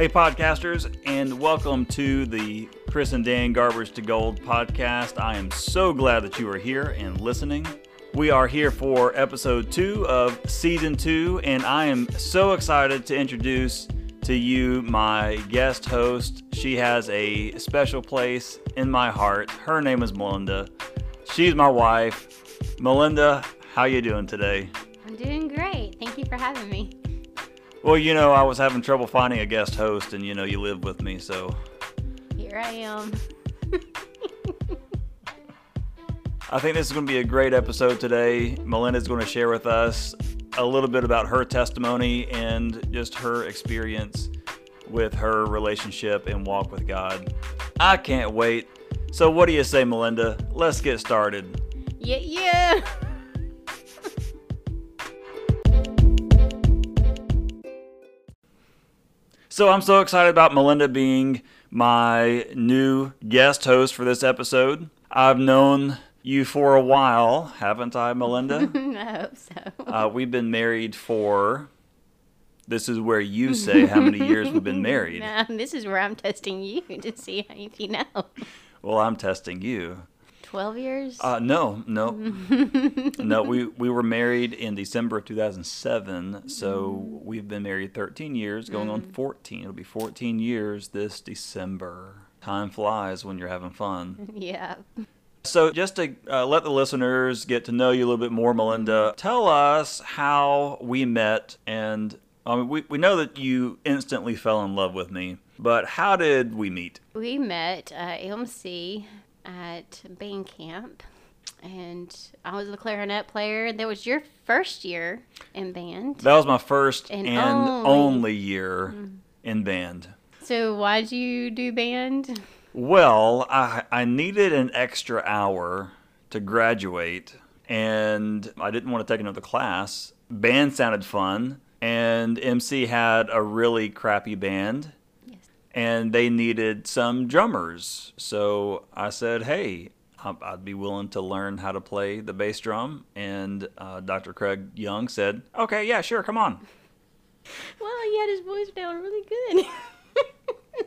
Hey, podcasters, and welcome to the Chris and Dan Garbage to Gold podcast. I am so glad that you are here and listening. We are here for episode two of season two, and I am so excited to introduce to you my guest host. She has a special place in my heart. Her name is Melinda. She's my wife. Melinda, how are you doing today? I'm doing great. Thank you for having me. Well, you know, I was having trouble finding a guest host, and you know, you live with me, so Here I am. I think this is going to be a great episode today. Melinda's going to share with us a little bit about her testimony and just her experience with her relationship and walk with God. I can't wait. So, what do you say, Melinda? Let's get started. Yeah, yeah. So, I'm so excited about Melinda being my new guest host for this episode. I've known you for a while, haven't I, Melinda? I hope so. Uh, we've been married for. This is where you say how many years we've been married. Now, this is where I'm testing you to see if you know. Well, I'm testing you. 12 years? Uh, no, no, no. We we were married in December of 2007, so we've been married 13 years, going on 14. It'll be 14 years this December. Time flies when you're having fun. yeah. So, just to uh, let the listeners get to know you a little bit more, Melinda, tell us how we met. And I mean, we, we know that you instantly fell in love with me, but how did we meet? We met uh, LMC at band camp, and I was the clarinet player. And That was your first year in band. That was my first And and, only- only. year mm-hmm. in band. So, why'd you do band? Well, I, I needed an extra hour to graduate, and I didn't want to take another class. Band sounded fun, and MC had a really crappy band. And they needed some drummers. So I said, hey, I'd be willing to learn how to play the bass drum. And uh, Dr. Craig Young said, okay, yeah, sure, come on. Well, he had his voice down really good.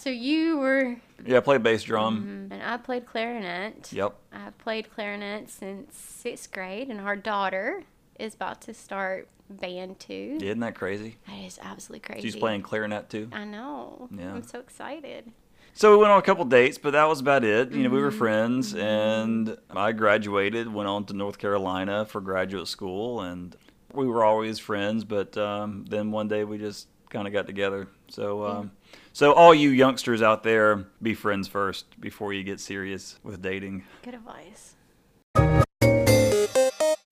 so, you were, Yeah, I play bass drum. and I played clarinet. Yep. I've played clarinet since sixth grade, and our daughter is about to start band too. Isn't that crazy? That is absolutely crazy. She's playing clarinet too. I know. Yeah. I'm so excited. So we went on a couple dates, but that was about it. You know, we were Mm-hmm. friends, and I graduated, went on to North Carolina for graduate school, and we were always friends. But um, then one day we just kind of got together. So, um, so all you youngsters out there, be friends first before you get serious with dating. Good advice.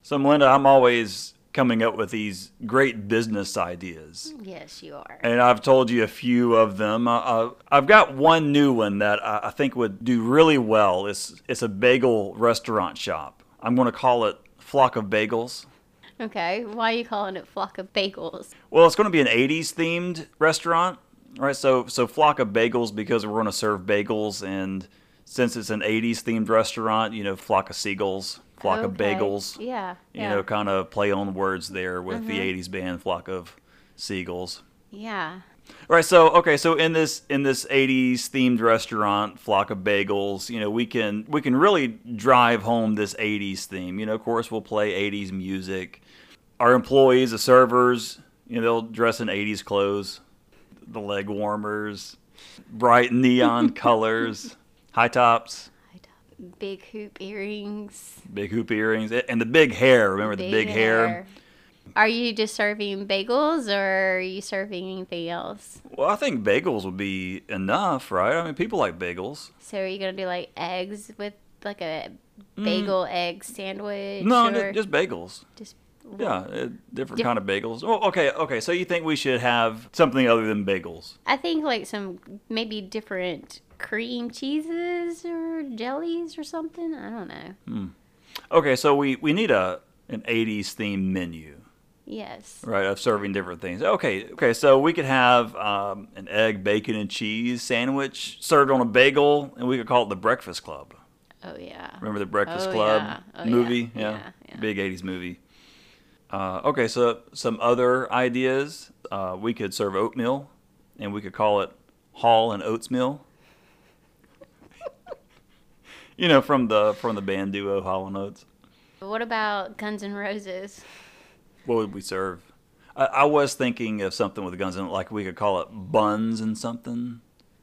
So, Melinda, I'm always coming up with these great business ideas. Yes, you are. and I've told you a few of them. Uh, I've got one new one that I, I think would do really well. It's it's a bagel restaurant shop. I'm going to call it Flock of Bagels. Okay, why are you calling it Flock of Bagels? Well, it's going to be an '80s themed restaurant, right? So so Flock of Bagels because we're going to serve bagels, and since it's an '80s themed restaurant, you know, Flock of Seagulls, Flock of Bagels. Yeah. You yeah. Mm-hmm. know, kind of play on words there with the '80s band Flock of Seagulls. Yeah. Right. So okay. So in this in this '80s themed restaurant, flock of bagels, you know, we can we can really drive home this '80s theme. You know, of course, we'll play '80s music. Our employees, the servers, you know, they'll dress in '80s clothes, the leg warmers, bright neon colors, high tops, Big hoop earrings. big hoop earrings, and the big hair. Remember the big hair? Are you just serving bagels or are you serving anything else? Well, I think bagels would be enough, right? I mean, people like bagels. So are you gonna do like eggs with like a bagel egg sandwich? Mm. No, or just bagels. just Yeah, uh, different Diff- kind of bagels. Oh, okay, okay. So you think we should have something other than bagels? I think like some maybe different cream cheeses or jellies or something. I don't know. Okay, so we we need a an '80s themed menu, Yes. right? Of serving different things. Okay, okay. So we could have um, an egg, bacon, and cheese sandwich served on a bagel, and we could call it the Breakfast Club. Oh yeah. Remember the Breakfast Oh, Club yeah. Oh, movie? yeah. Yeah, yeah. big '80s movie. Uh, okay, so some other ideas. Uh, we could serve oatmeal and we could call it Hall and Oatsmill. you know, from the from the band duo Hall and Oates. What about Guns N' Roses? What would we serve? I, I was thinking of something with guns it, like we could call it buns and something,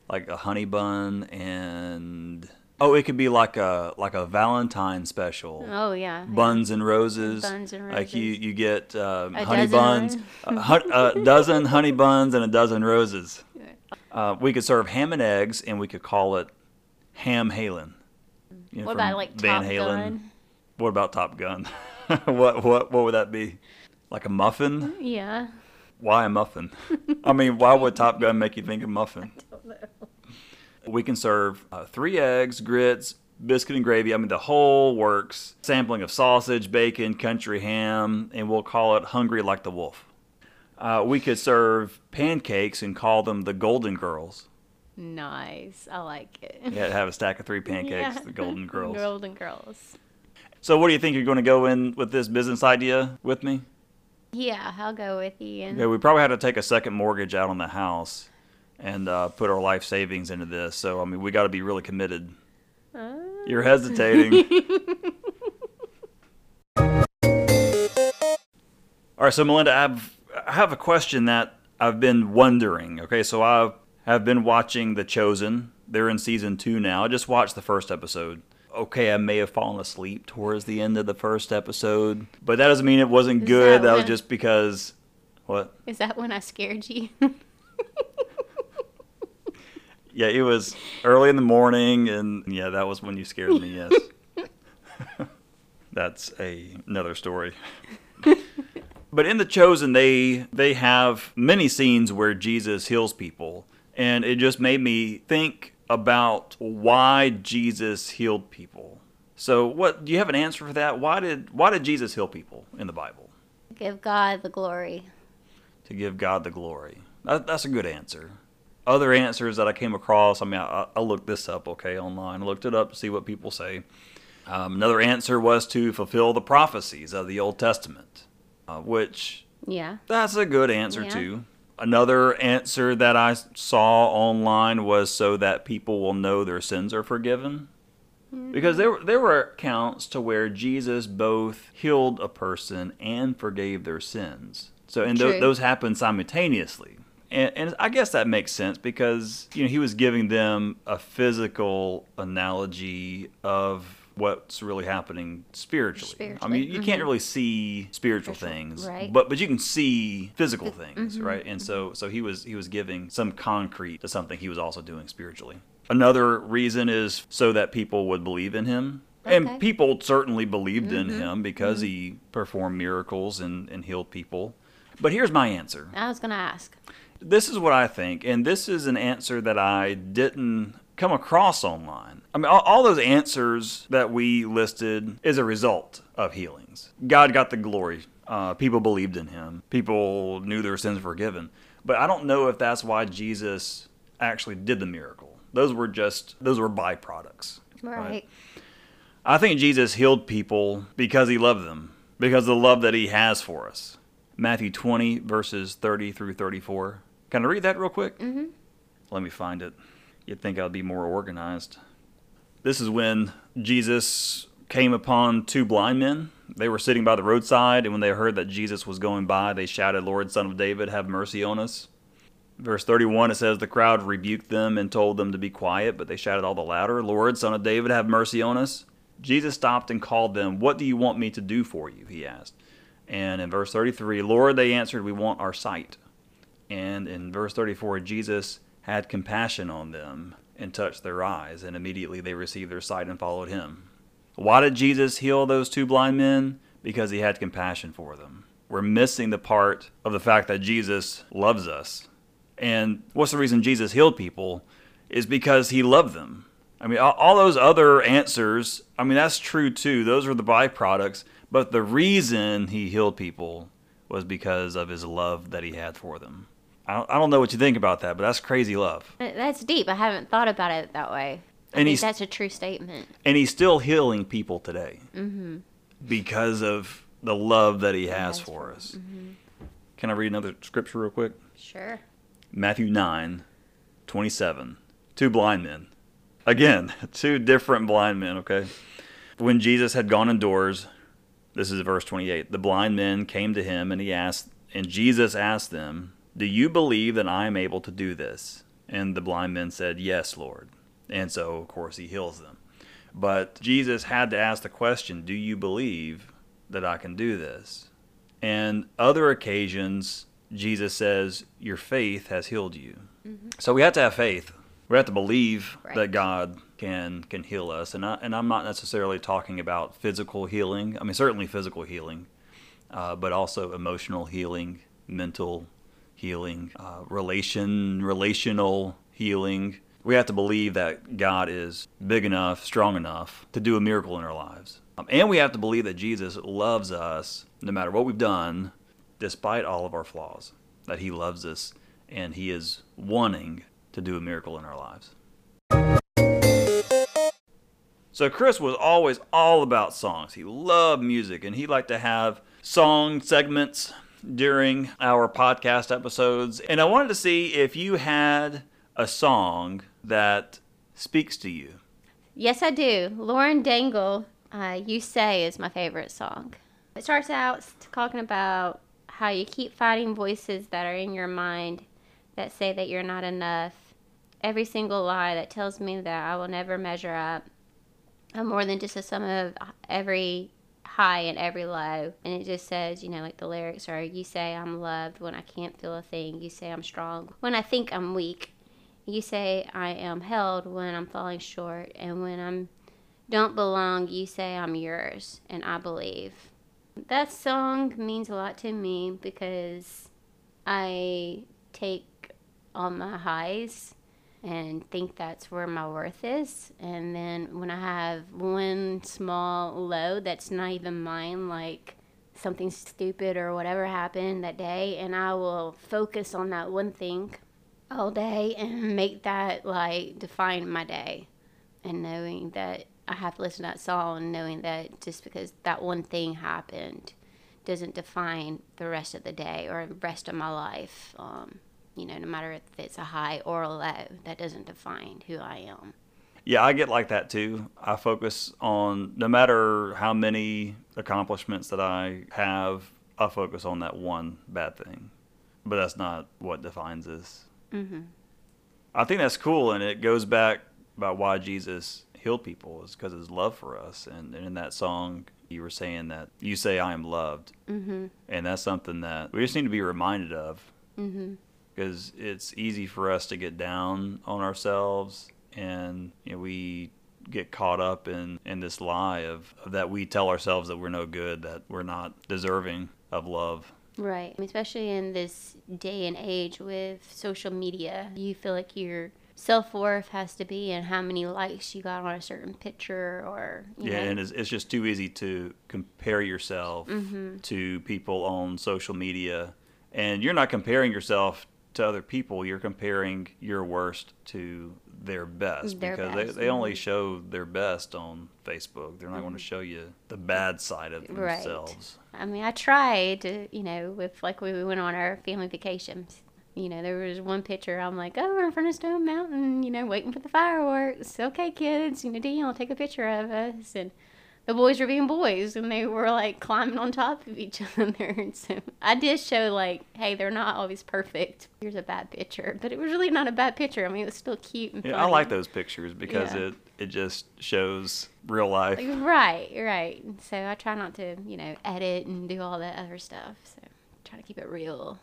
like a honey bun and oh, it could be like a like a Valentine special. Oh yeah. Buns and roses. Buns and Like you, you get um, honey buns, a, hun- a dozen honey buns, and a dozen roses. Uh, we could serve ham and eggs, and we could call it Ham Halen. You know, What about like Van Top Halen. Gun? What about Top Gun? what what what would that be? Like a muffin? Yeah. Why a muffin? I mean, why would Top Gun make you think of muffin? We can serve uh, three eggs, grits, biscuit and gravy. I mean, the whole works. Sampling of sausage, bacon, country ham, and we'll call it Hungry Like the Wolf. Uh, we could serve pancakes and call them the Golden Girls. Nice. I like it. yeah, have a stack of three pancakes, Yeah. the Golden Girls. Golden Girls. So, what do you think you're going to go in with this business idea with me? Yeah, I'll go with you. Yeah, we probably had to take a second mortgage out on the house and uh, put our life savings into this. So, I mean, we got to be really committed. Uh, You're hesitating. All right, so Melinda, I've, I have a question that I've been wondering. Okay, so I have been watching The Chosen. They're in season two now. I just watched the first episode. Okay, I may have fallen asleep towards the end of the first episode, but that doesn't mean it wasn't Is good. that That was just because. What? Is that when I scared you? Yeah, it was early in the morning, and yeah, that was when you scared me. Yes, that's a another story. but in the chosen, they they have many scenes where Jesus heals people, and it just made me think about why Jesus healed people. So, what do you have an answer for that? Why did why did Jesus heal people in the Bible? Give God the glory. to give God the glory. That, that's a good answer. Other answers that I came across, I mean, I, I looked this up, okay, online. I looked it up to see what people say. Um, another answer was to fulfill the prophecies of the Old Testament, uh, which Yeah. that's a good answer Yeah. too. Another answer that I saw online was so that people will know their sins are forgiven. Because there were- there were accounts to where Jesus both healed a person and forgave their sins. So and th- those happened simultaneously. And, and I guess that makes sense because you know he was giving them a physical analogy of what's really happening spiritually. I mean, you can't mhm. really see spiritual Spiritual, things, right. but but you can see physical things, mhm, right? And so so he was he was giving some concrete to something he was also doing spiritually. Another reason is so that people would believe in him. Okay. And people certainly believed in Mhm, him because he performed miracles and, and healed people. But here's my answer. I was going to ask. This is what I think, and this is an answer that I didn't come across online. I mean, all, all those answers that we listed is a result of healings. God got the glory. Uh, people believed in him. People knew their sins were forgiven. But I don't know if that's why Jesus actually did the miracle. Those were just those were byproducts. Right. I think Jesus healed people because he loved them, because of the love that he has for us. Matthew 20, verses 30 through 34. Can I read that real quick? Mm-hmm. Let me find it. You'd think I'd be more organized. This is when Jesus came upon two blind men. They were sitting by the roadside, and when they heard that Jesus was going by, they shouted, Lord, Son of David, have mercy on us. Verse 31, it says, The crowd rebuked them and told them to be quiet, but they shouted all the louder, Lord, Son of David, have mercy on us. Jesus stopped and called them. What do you want me to do for you? He asked. And in verse 33, Lord, they answered, We want our sight. And in verse 34, Jesus had compassion on them and touched their eyes, and immediately they received their sight and followed him. Why did Jesus heal those two blind men? Because he had compassion for them. We're missing the part of the fact that Jesus loves us. And what's the reason Jesus healed people? Is because he loved them. I mean, all, those other answers, I mean, that's true too. Those are the byproducts. But the reason he healed people was because of his love that he had for them. I don't, I don't know what you think about that, but that's crazy love. That's deep. I haven't thought about it that way. I And think he's- that's a true statement. And he's still healing people today Mm-hmm. because of the love that he has has for us. Can I read another scripture real quick? Sure. Matthew 9, 27. Two blind men. Again, two different blind men, okay? When Jesus had gone indoors, this is verse 28. The blind men came to him and he asked and Jesus asked them, "Do you believe that I am able to do this?" And the blind men said, "Yes, Lord." And so, of course, he heals them. But Jesus had to ask the question, "Do you believe that I can do this?" And other occasions, Jesus says, Your faith has healed you. Mm-hmm. So we have to have faith. We have to believe right. that God can can heal us. And I, and I'm not necessarily talking about physical healing. I mean, certainly physical healing, uh, but also emotional healing, mental healing, uh, relation relational healing. We have to believe that God is big enough, strong enough to do a miracle in our lives. Um, and we have to believe that Jesus loves us no matter what we've done, despite all of our flaws, that He loves us and He is wanting to do a miracle in our lives. So Chris was always all about songs. He loved music and he liked to have song segments during our podcast episodes. And I wanted to see if you had a song that speaks to you. Yes, I do. Lauren Daigle, uh, You Say, is my favorite song. It starts out talking about how you keep fighting voices that are in your mind that say that you're not enough. Every single lie that tells me that I will never measure up. I'm more than just a sum of every high and every low. And it just says, you know, like the lyrics are You say I'm loved when I can't feel a thing. You say I'm strong when I think I'm weak. You say I am held when I'm falling short. And when I'm don't belong, you say I'm yours. And I believe. That song means a lot to me because I take all my highs and think that's where my worth is. And then when I have one small low that's not even mine, like something stupid or whatever happened that day, and I will focus on that one thing all day and make that like define my day. And knowing that I have to listen to that song, and knowing that just because that one thing happened doesn't define the rest of the day or the rest of my life. Um, you know, no matter if it's a high or a low, that doesn't define who I am. Yeah, I get like that too. I focus on no matter how many accomplishments that I have, I focus on that one bad thing. But that's not what defines us. Mm-hmm. I think that's cool, and it goes back about why Jesus healed people is because of his love for us. And, and, in that song, you were saying that you say, I am loved. Mm-hmm. And that's something that we just need to be reminded of. Mm-hmm. Because it's easy for us to get down on ourselves, and you know, we get caught up in, in this lie of, of that we tell ourselves that we're no good, that we're not deserving of love. Right. Especially in this day and age with social media, you feel like you're self worth has to be in how many likes you got on a certain picture or yeah, know. and it's, it's just too easy to compare yourself mm-hmm. to people on social media, and you're not comparing yourself to other people. You're comparing your worst to their best their because best. They, they only mm-hmm. show their best on Facebook. They're not mm-hmm. going to show you the bad side of themselves. Right. I mean, I tried to, you know, with like we went on our family vacations you know, there was one picture. I'm like, oh, we're in front of Stone Mountain, you know, waiting for the fireworks. Okay, kids, you know, Dean will take a picture of us. And the boys were being boys, and they were like climbing on top of each other. And so I did show like, hey, they're not always perfect. Here's a bad picture, but it was really not a bad picture. I mean, it was still cute and yeah, funny. I like those pictures because yeah. it it just shows real life. Like, right, right. So I try not to, you know, edit and do all that other stuff. So I try to keep it real.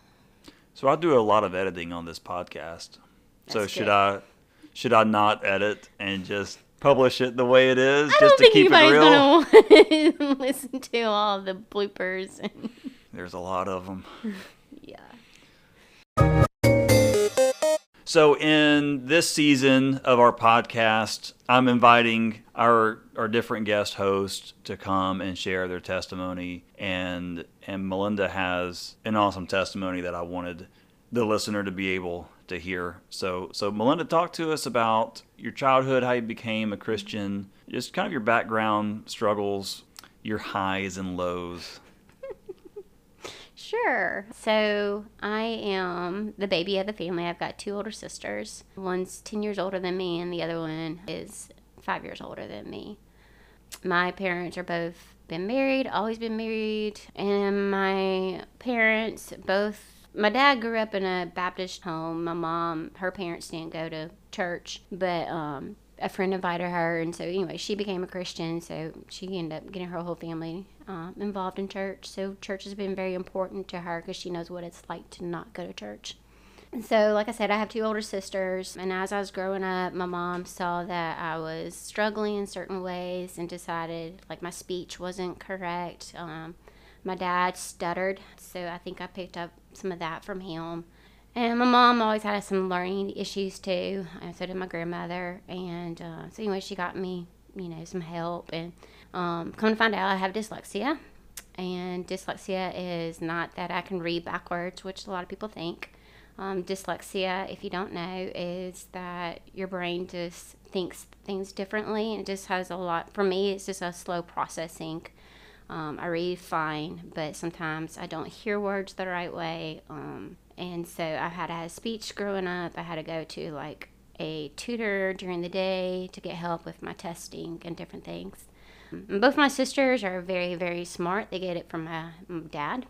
So I do a lot of editing on this podcast. That's so should good. I should I not edit and just publish it the way it is I just to keep it real? Gonna listen to all the bloopers. There's a lot of them. yeah. So, in this season of our podcast, I'm inviting our, our different guest hosts to come and share their testimony. And, and Melinda has an awesome testimony that I wanted the listener to be able to hear. So, so Melinda, talk to us about your childhood, how you became a Christian, just kind of your background struggles, your highs and lows. Sure. So I am the baby of the family. I've got two older sisters. One's 10 years older than me, and the other one is five years older than me. My parents are both been married, always been married, and my parents both. My dad grew up in a Baptist home. My mom, her parents didn't go to church, but um, a friend invited her, and so anyway, she became a Christian. So she ended up getting her whole family uh, involved in church. So church has been very important to her because she knows what it's like to not go to church. And so, like I said, I have two older sisters, and as I was growing up, my mom saw that I was struggling in certain ways and decided like my speech wasn't correct. Um, my dad stuttered, so I think I picked up some of that from him. And my mom always had some learning issues too, and so did my grandmother. And uh, so anyway, she got me, you know, some help. And um, come to find out, I have dyslexia. And dyslexia is not that I can read backwards, which a lot of people think. Um, dyslexia, if you don't know, is that your brain just thinks things differently and it just has a lot. For me, it's just a slow processing. Um, I read fine, but sometimes I don't hear words the right way. Um, and so I had a speech growing up. I had to go to like a tutor during the day to get help with my testing and different things. Both my sisters are very, very smart. They get it from my dad.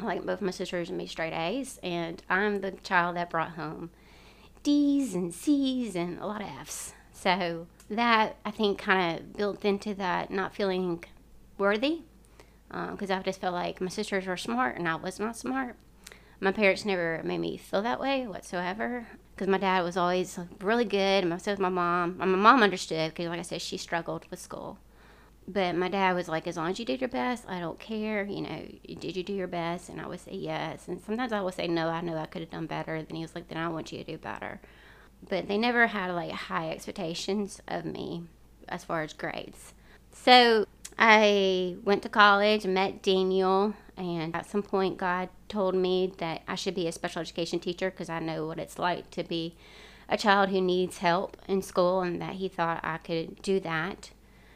Like both my sisters and me straight A's, and I'm the child that brought home D's and C's and a lot of F's. So that I think kind of built into that not feeling worthy, because um, I just felt like my sisters were smart and I was not smart. My parents never made me feel that way whatsoever because my dad was always really good and so was my mom. My mom understood because like i said she struggled with school. But my dad was like as long as you did your best i don't care you know did you do your best? And i would say yes. And sometimes i would say no i know i could have done better then he was like then i want you to do better. But they never had like high expectations of me as far as grades. So I went to college met Daniel, and at some point, God told me that I should be a special education teacher because I know what it's like to be a child who needs help in school, and that He thought I could do that.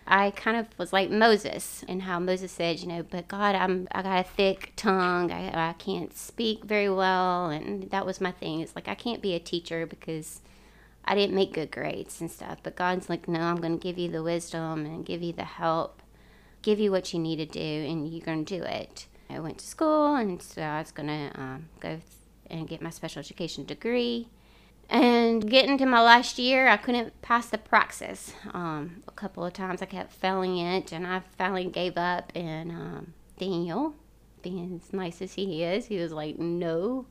I kind of was like Moses, and how Moses said, you know, but God, I'm I got a thick tongue, I, I can't speak very well, and that was my thing. It's like I can't be a teacher because I didn't make good grades and stuff. But God's like, no, I'm going to give you the wisdom and give you the help give you what you need to do and you're going to do it. I went to school and so I was going to um, go and get my special education degree. And getting to my last year, I couldn't pass the praxis. Um, a couple of times I kept failing it, and I finally gave up. And um, Daniel, being as nice as he is, he was like, No,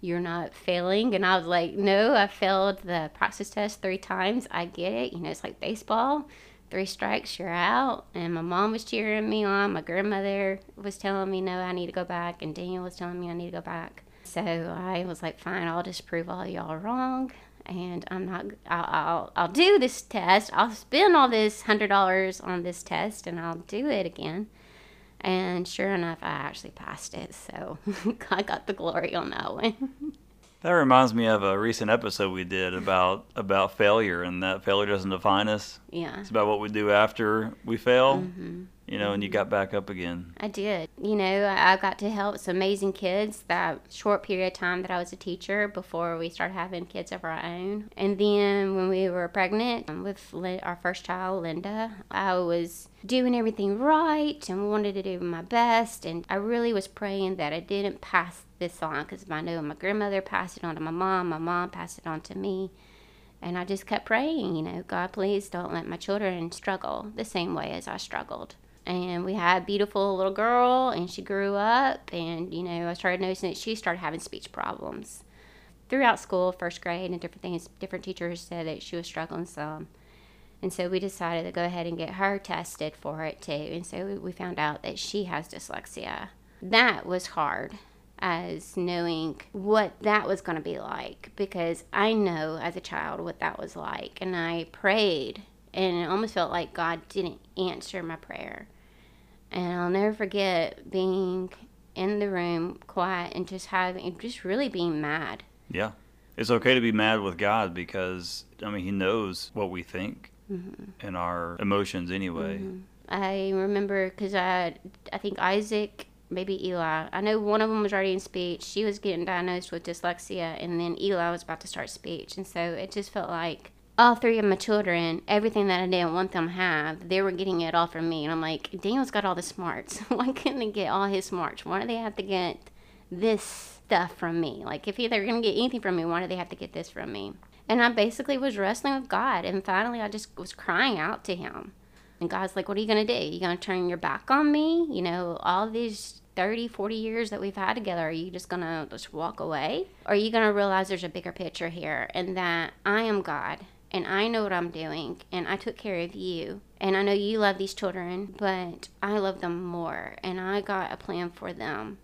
you're not failing. And I was like, No, I failed the praxis test three times. I get it. You know, it's like baseball three strikes, you're out. And my mom was cheering me on. My grandmother was telling me, no, I need to go back. And Daniel was telling me I need to go back. So I was like, fine, I'll just prove all y'all wrong. And I'm not, I'll, I'll, I'll do this test. I'll spend all this $100 on this test and I'll do it again. And sure enough, I actually passed it. So I got the glory on that one. That reminds me of a recent episode we did about about failure, and that failure doesn't define us. Yeah, it's about what we do after we fail. Mm-hmm you know, and you mm-hmm. got back up again. I did. You know, I got to help some amazing kids that short period of time that I was a teacher before we started having kids of our own. And then when we were pregnant um, with our first child, Linda, I was doing everything right and wanted to do my best. And I really was praying that I didn't pass this on because I know my grandmother passed it on to my mom, my mom passed it on to me. And I just kept praying, you know, God, please don't let my children struggle the same way as I struggled and we had a beautiful little girl and she grew up and you know i started noticing that she started having speech problems throughout school first grade and different things different teachers said that she was struggling some. And so we decided to go ahead and get her tested for it too. And so we found out that she has dyslexia. That was hard as knowing what that was going to be like because i know as a child what that was like and i prayed and it almost felt like God didn't answer my prayer. And I'll never forget being in the room, quiet, and just having, just really being mad. Yeah. It's okay to be mad with God because, I mean, He knows what we think mm-hmm. and our emotions anyway. Mm-hmm. I remember because I, I think Isaac maybe Eli. I know one of them was already in speech. She was getting diagnosed with dyslexia, and then Eli was about to start speech. And so it just felt like all three of my children, everything that I didn't want them to have, they were getting it all from me. And I'm like, Daniel's got all the smarts. Why couldn't they get all his smarts? Why do they have to get this stuff from me? Like, if they're going to get anything from me, why do they have to get this from me? And I basically was wrestling with God. And finally, I just was crying out to Him. And God's like, What are you going to do? You going to turn your back on me? You know, all these 30, 40 years that we've had together, are you just going to just walk away? Or are you going to realize there's a bigger picture here and that I am God and I know what I'm doing and I took care of you. And I know you love these children, but I love them more and I got a plan for them.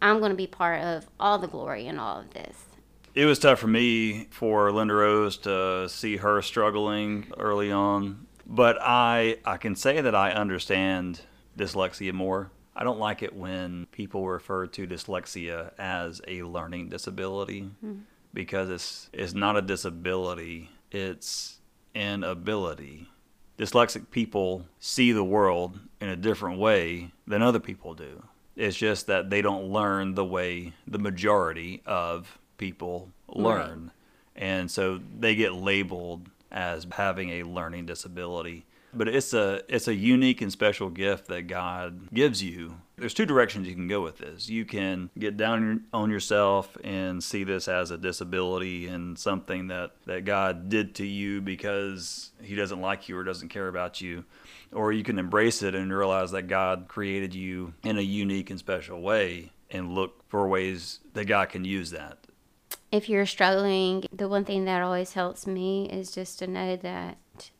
I'm going to be part of all the glory in all of this. It was tough for me for Linda Rose to see her struggling early on, but I I can say that I understand dyslexia more. I don't like it when people refer to dyslexia as a learning disability mm-hmm. because it's it's not a disability it's an ability. Dyslexic people see the world in a different way than other people do. It's just that they don't learn the way the majority of people learn. Right. And so they get labeled as having a learning disability but it's a it's a unique and special gift that God gives you. There's two directions you can go with this. You can get down on yourself and see this as a disability and something that that God did to you because he doesn't like you or doesn't care about you. Or you can embrace it and realize that God created you in a unique and special way and look for ways that God can use that. If you're struggling, the one thing that always helps me is just to know that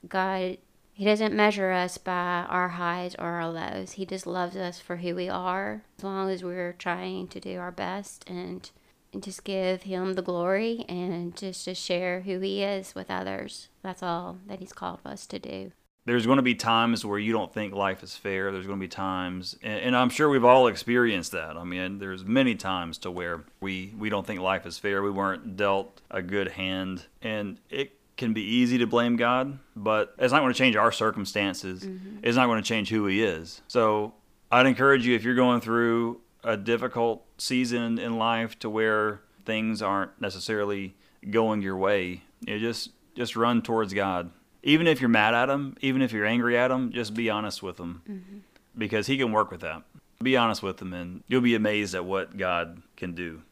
God he doesn't measure us by our highs or our lows. He just loves us for who we are, as long as we're trying to do our best and, and just give Him the glory and just to share who He is with others. That's all that He's called us to do. There's going to be times where you don't think life is fair. There's going to be times, and, and I'm sure we've all experienced that. I mean, there's many times to where we we don't think life is fair. We weren't dealt a good hand, and it can be easy to blame God, but it's not going to change our circumstances. Mm-hmm. It's not going to change who He is. So I'd encourage you if you're going through a difficult season in life to where things aren't necessarily going your way, you just just run towards God. Even if you're mad at Him, even if you're angry at Him, just be honest with Him, mm-hmm. because He can work with that. Be honest with Him, and you'll be amazed at what God can do.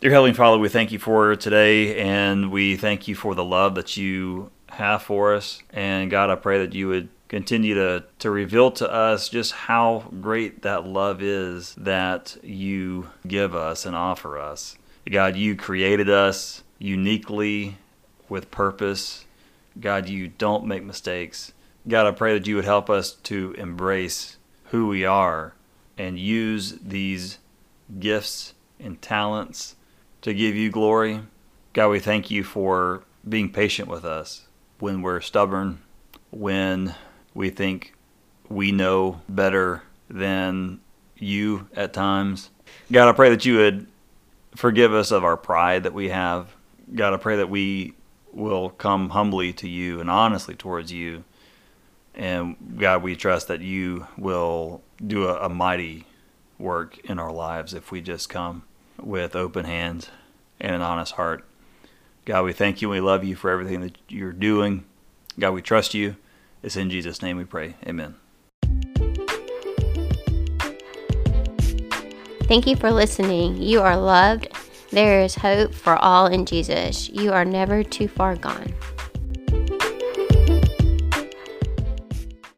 Dear Heavenly Father, we thank you for today, and we thank you for the love that you have for us. And God, I pray that you would continue to, to reveal to us just how great that love is that you give us and offer us. God, you created us uniquely with purpose. God, you don't make mistakes. God, I pray that you would help us to embrace who we are and use these gifts and talents to give you glory. God, we thank you for being patient with us when we're stubborn, when we think we know better than you at times. God, I pray that you would forgive us of our pride that we have. God, I pray that we will come humbly to you and honestly towards you. And God, we trust that you will do a, a mighty work in our lives if we just come with open hands and an honest heart. God, we thank you and we love you for everything that you're doing. God, we trust you. It's in Jesus' name we pray. Amen. Thank you for listening. You are loved. There is hope for all in Jesus. You are never too far gone.